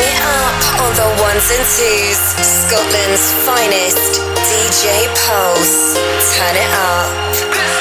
it up on the ones and twos. Scotland's finest DJ Pulse. Turn it up.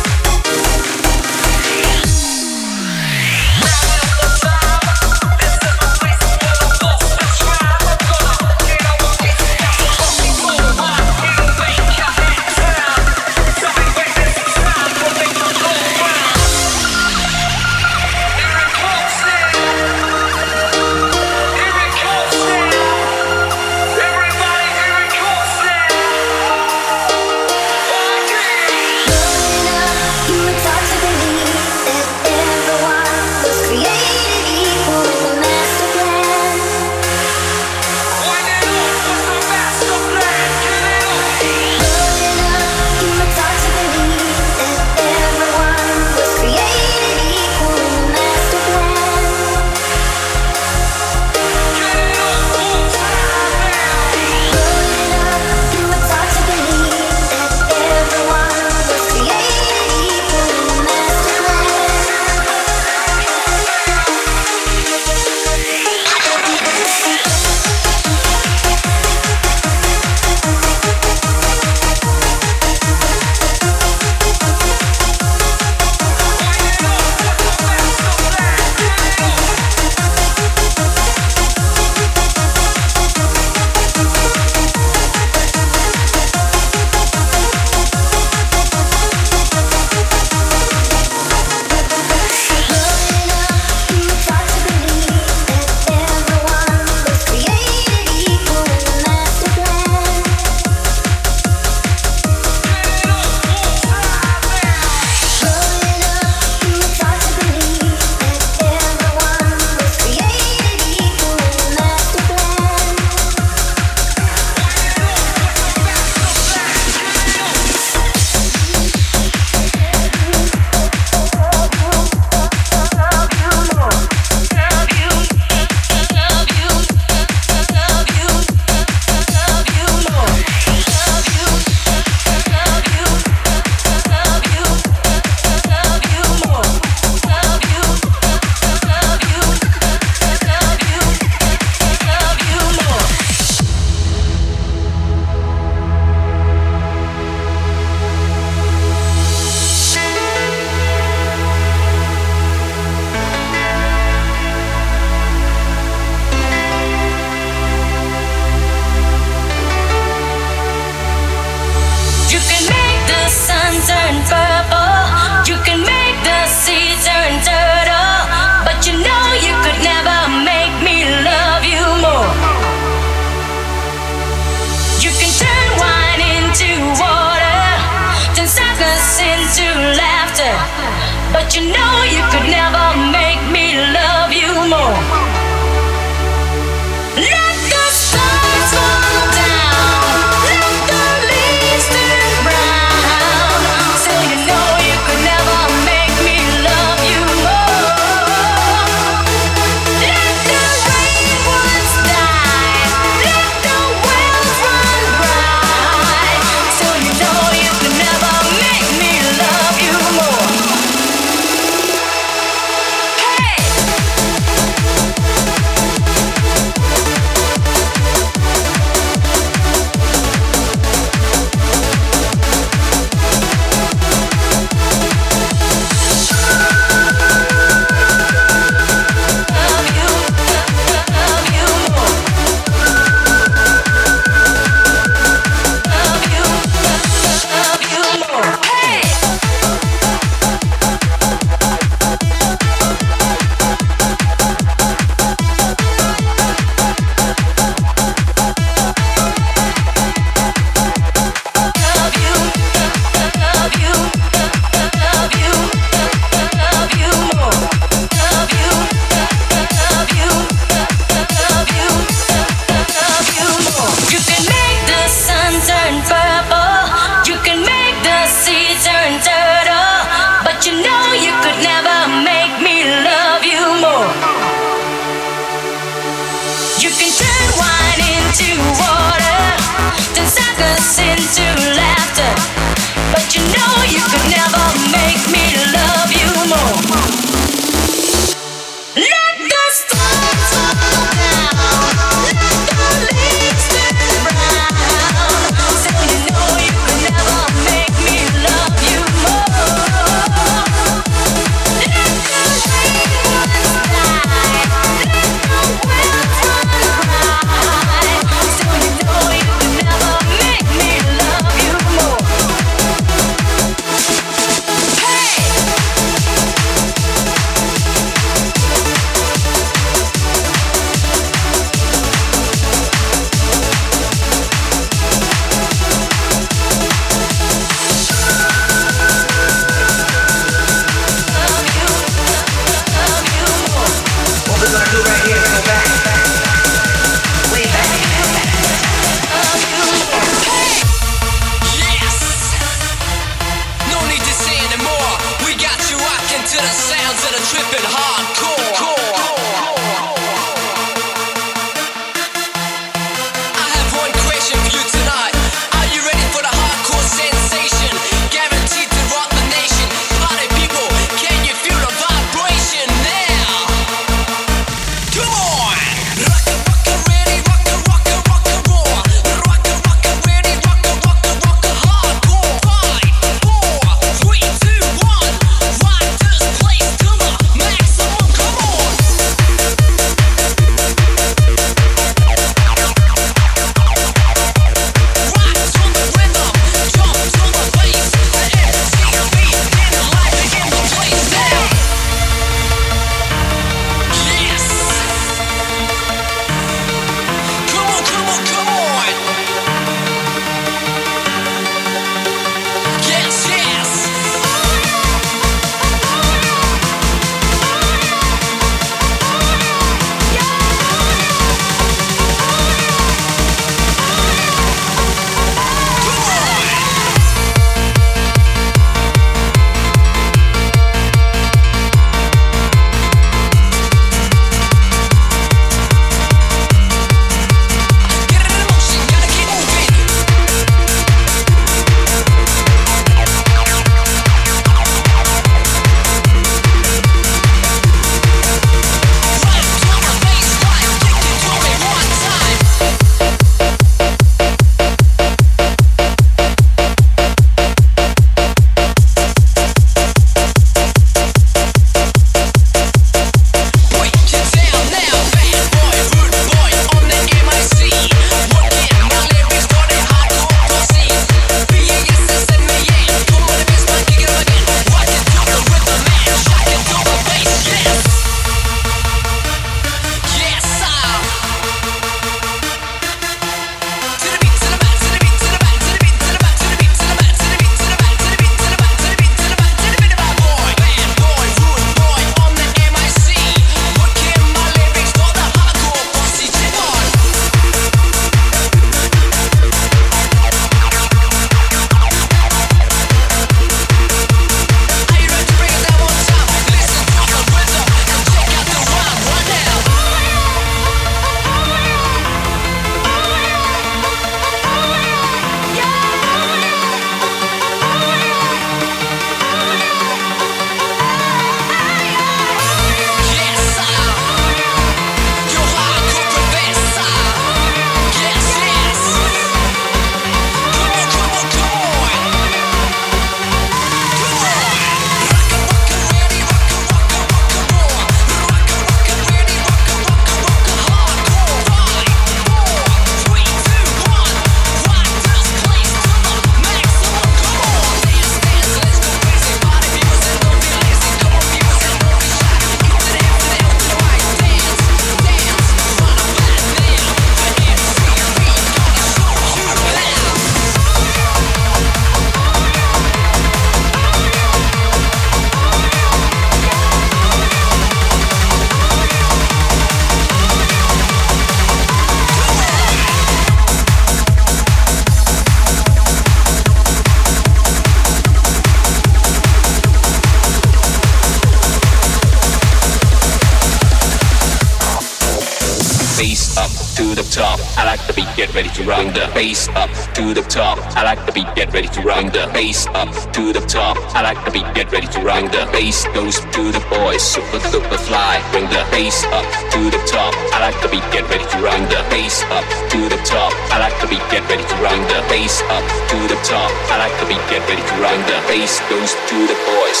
Bass up to the top. I like the beat, get ready to run the bass up to the top. I like the beat, get ready to run the bass goes to the boys, super super fly. Bring the bass up to the top. I like the beat, get ready to run the bass up to the top. I like the beat, get ready to run the bass up to the top. I like the beat, get ready to run the bass goes to the boys,